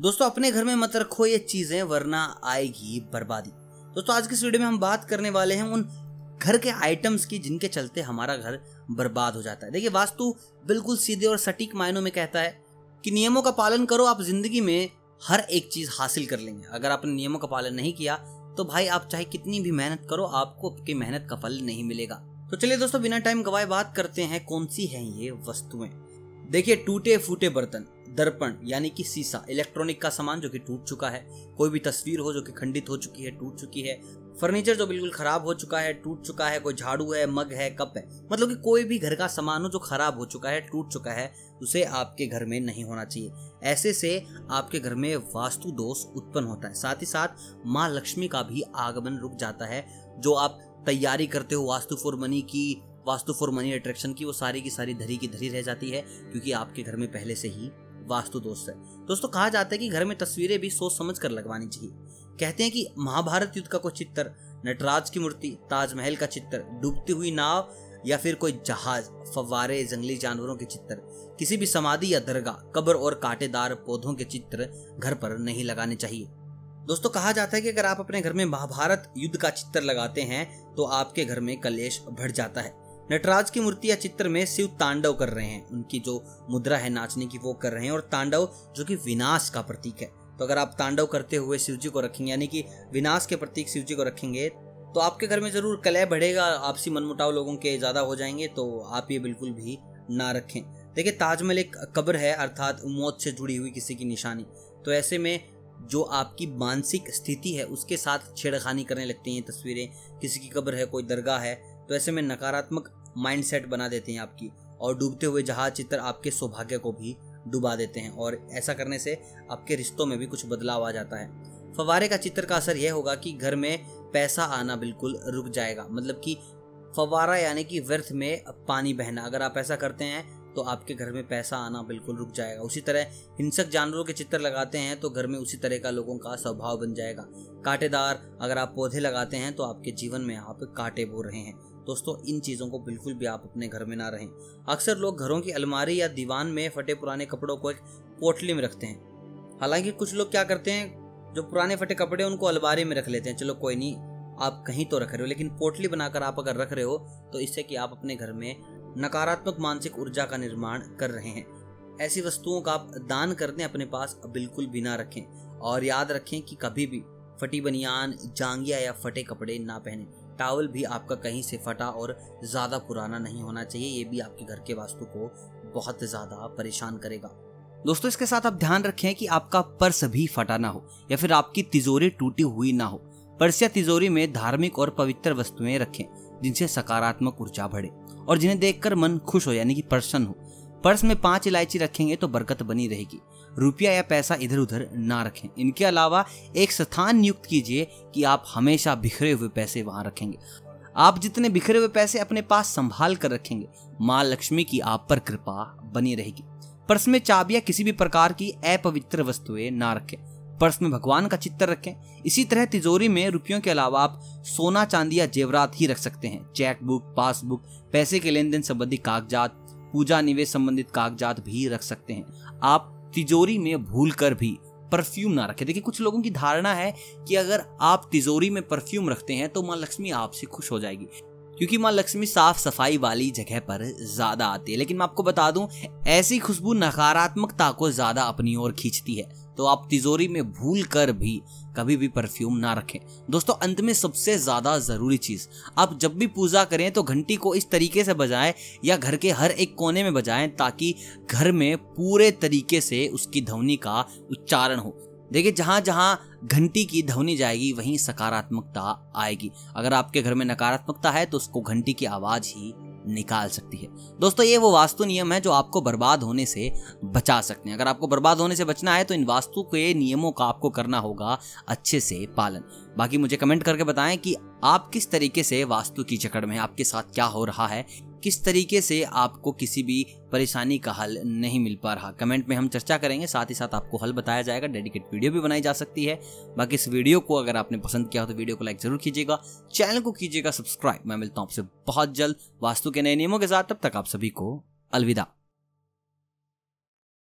दोस्तों, अपने घर में मत रखो ये चीज़ें, वरना आएगी बर्बादी। दोस्तों, आज की इस वीडियो में हम बात करने वाले हैं उन घर के आइटम्स की जिनके चलते हमारा घर बर्बाद हो जाता है। देखिए, वास्तु बिल्कुल सीधे और सटीक मायनों में कहता है कि नियमों का पालन करो, आप ज़िंदगी में हर एक चीज़ हासिल कर लेंगे। अगर आपने नियमों का पालन नहीं किया तो भाई आप चाहे कितनी भी मेहनत करो, आपको आपकी मेहनत का फल नहीं मिलेगा। तो चलिए दोस्तों, बिना टाइम गवाए बात करते हैं, कौन सी है ये वस्तुएँ? देखिए टूटे फूटे बर्तन। दर्पण, यानी कि सीसा इलेक्ट्रॉनिक का सामान जो कि टूट चुका है। कोई भी तस्वीर हो जो कि खंडित हो चुकी है, टूट चुकी है। फर्नीचर जो बिल्कुल खराब हो चुका है, टूट चुका है, कोई झाड़ू है, मग है, कप है मतलब कि कोई भी घर का सामान हो जो खराब हो चुका है, टूट चुका है, उसे आपके घर में नहीं होना चाहिए। ऐसे से आपके घर में वास्तु दोष उत्पन्न होता है। साथ ही साथ माँ लक्ष्मी का भी आगमन रुक जाता है। जो आप तैयारी करते हो, वास्तु फॉर मनी की, वास्तु फॉर मनी अट्रैक्शन की, वो सारी की सारी धरी की धरी रह जाती है, क्योंकि आपके घर में पहले से ही वास्तु दोष है। दोस्तों, कहा जाता है कि घर में तस्वीरें भी सोच समझ कर लगवानी चाहिए। कहते हैं कि महाभारत युद्ध का कोई चित्र, नटराज की मूर्ति, ताजमहल का चित्र, डूबती हुई नाव या फिर कोई जहाज़ फवारे जंगली जानवरों के चित्र, किसी भी समाधि या दरगाह, कब्र और कांटेदार पौधों के चित्र घर पर नहीं लगाने चाहिए। दोस्तों, कहा जाता है कि अगर आप अपने घर में महाभारत युद्ध का चित्र लगाते हैं तो आपके घर में कलेश बढ़ जाता है। नटराज की मूर्ति या चित्र में शिव तांडव कर रहे हैं। उनकी जो मुद्रा है नाचने की वो कर रहे हैं और तांडव जो कि विनाश का प्रतीक है। तो अगर आप तांडव करते हुए शिव जी को रखेंगे, यानी कि विनाश के प्रतीक शिव जी को रखेंगे तो आपके घर में ज़रूर कलह बढ़ेगा, आपसी मनमुटाव लोगों के ज़्यादा हो जाएँगे तो आप ये बिल्कुल भी ना रखें। देखिए ताजमहल एक कब्र है, अर्थात मौत से जुड़ी हुई किसी की निशानी। तो ऐसे में जो आपकी मानसिक स्थिति है, उसके साथ छेड़खानी करने लगती हैं तस्वीरें। किसी की कब्र है, कोई दरगाह है तो ऐसे में नकारात्मक माइंडसेट बना देते हैं आपकी और डूबते हुए जहाज़ चित्र आपके सौभाग्य को भी डुबा देते हैं और ऐसा करने से आपके रिश्तों में भी कुछ बदलाव आ जाता है। फवारे का चित्र का असर यह होगा कि घर में पैसा आना बिल्कुल रुक जाएगा मतलब कि फवारा यानी कि व्यर्थ में पानी बहना। अगर आप ऐसा करते हैं तो आपके घर में पैसा आना बिल्कुल रुक जाएगा। उसी तरह हिंसक जानवरों के चित्र लगाते हैं तो घर में उसी तरह का लोगों का स्वभाव बन जाएगा। कांटेदार अगर आप पौधे लगाते हैं तो आपके जीवन में आप कांटे बो रहे हैं। दोस्तों, इन चीज़ों को बिल्कुल भी आप अपने घर में ना रहें। अक्सर लोग घरों की अलमारी या दीवान में फटे पुराने कपड़ों को एक पोटली में रखते हैं। हालाँकि कुछ लोग क्या करते हैं, जो पुराने फटे कपड़े उनको अलमारी में रख लेते हैं। चलो कोई नहीं, आप कहीं तो रख रहे हो, लेकिन पोटली बनाकर आप अगर रख रहे हो तो इससे कि आप अपने घर में नकारात्मक मानसिक ऊर्जा का निर्माण कर रहे हैं। ऐसी वस्तुओं का आप दान कर दें अपने पास बिल्कुल भी ना रखें और याद रखें कि कभी भी फटी बनियान जांगिया या फटे कपड़े ना पहने। टावल भी आपका कहीं से फटा और ज़्यादा पुराना नहीं होना चाहिए, ये भी आपके घर के वास्तु को बहुत ज़्यादा परेशान करेगा। दोस्तों, इसके साथ आप ध्यान रखें कि आपका पर्स भी फटा ना हो या फिर आपकी तिजोरी टूटी हुई ना हो। पर्स या तिजोरी में धार्मिक और पवित्र वस्तुएँ रखें, जिनसे सकारात्मक ऊर्जा बढ़े और जिन्हें देखकर मन खुश हो, यानी कि प्रसन्न हो। पर्स में पाँच इलायची रखेंगे तो बरकत बनी रहेगी। रुपया या पैसा इधर उधर ना रखें। इनके अलावा एक स्थान नियुक्त कीजिए कि आप हमेशा बिखरे हुए पैसे वहाँ रखेंगे। आप जितने बिखरे हुए पैसे अपने पास संभाल कर रखेंगे, माँ लक्ष्मी की आप पर कृपा बनी रहेगी। पर्स में चाबियाँ किसी भी प्रकार की अपवित्र वस्तुएँ ना रखें। पर्स में भगवान का चित्र रखें। इसी तरह तिजोरी में रुपयों के अलावा आप सोना, चांदी या जेवरात ही रख सकते हैं। चेक बुक पासबुक, पैसे के लेन देन संबंधी कागजात, पूजा निवेश संबंधित कागजात भी रख सकते हैं। आप तिजोरी में भूल कर भी परफ्यूम ना रखें। देखिए, कुछ लोगों की धारणा है कि अगर आप तिजोरी में परफ्यूम रखते हैं तो माँ लक्ष्मी आपसे खुश हो जाएगी। क्योंकि माँ लक्ष्मी साफ़ सफ़ाई वाली जगह पर ज़्यादा आती है। लेकिन मैं आपको बता दूँ, ऐसी खुशबू नकारात्मकता को ज़्यादा अपनी ओर खींचती है। तो आप तिजोरी में भूल कर भी कभी भी परफ्यूम ना रखें। दोस्तों, अंत में सबसे ज़्यादा ज़रूरी चीज़, आप जब भी पूजा करें तो घंटी को इस तरीके से बजाएँ या घर के हर एक कोने में बजाएँ ताकि घर में पूरे तरीके से उसकी ध्वनि का उच्चारण हो। देखिए, जहाँ जहाँ घंटी की ध्वनि जाएगी, वहीं सकारात्मकता आएगी। अगर आपके घर में नकारात्मकता है तो उसको घंटी की आवाज़ ही निकाल सकती है। दोस्तों, ये वो वास्तु नियम है जो आपको बर्बाद होने से बचा सकते हैं। अगर आपको बर्बाद होने से बचना है तो इन वास्तु के नियमों का आपको करना होगा अच्छे से पालन। बाकी मुझे कमेंट करके बताएँ कि आप किस तरीके से वास्तु की जकड़ में आपके साथ क्या हो रहा है किस तरीके से आपको किसी भी परेशानी का हल नहीं मिल पा रहा? कमेंट में हम चर्चा करेंगे, साथ ही साथ आपको हल बताया जाएगा, डेडिकेट वीडियो भी बनाई जा सकती है। बाकी इस वीडियो को अगर आपने पसंद किया हो तो वीडियो को लाइक ज़रूर कीजिएगा, चैनल को कीजिएगा, सब्सक्राइब। मैं मिलता हूँ आपसे बहुत जल्द, वास्तु के नए नियमों के साथ, तब तक आप सभी को अलविदा।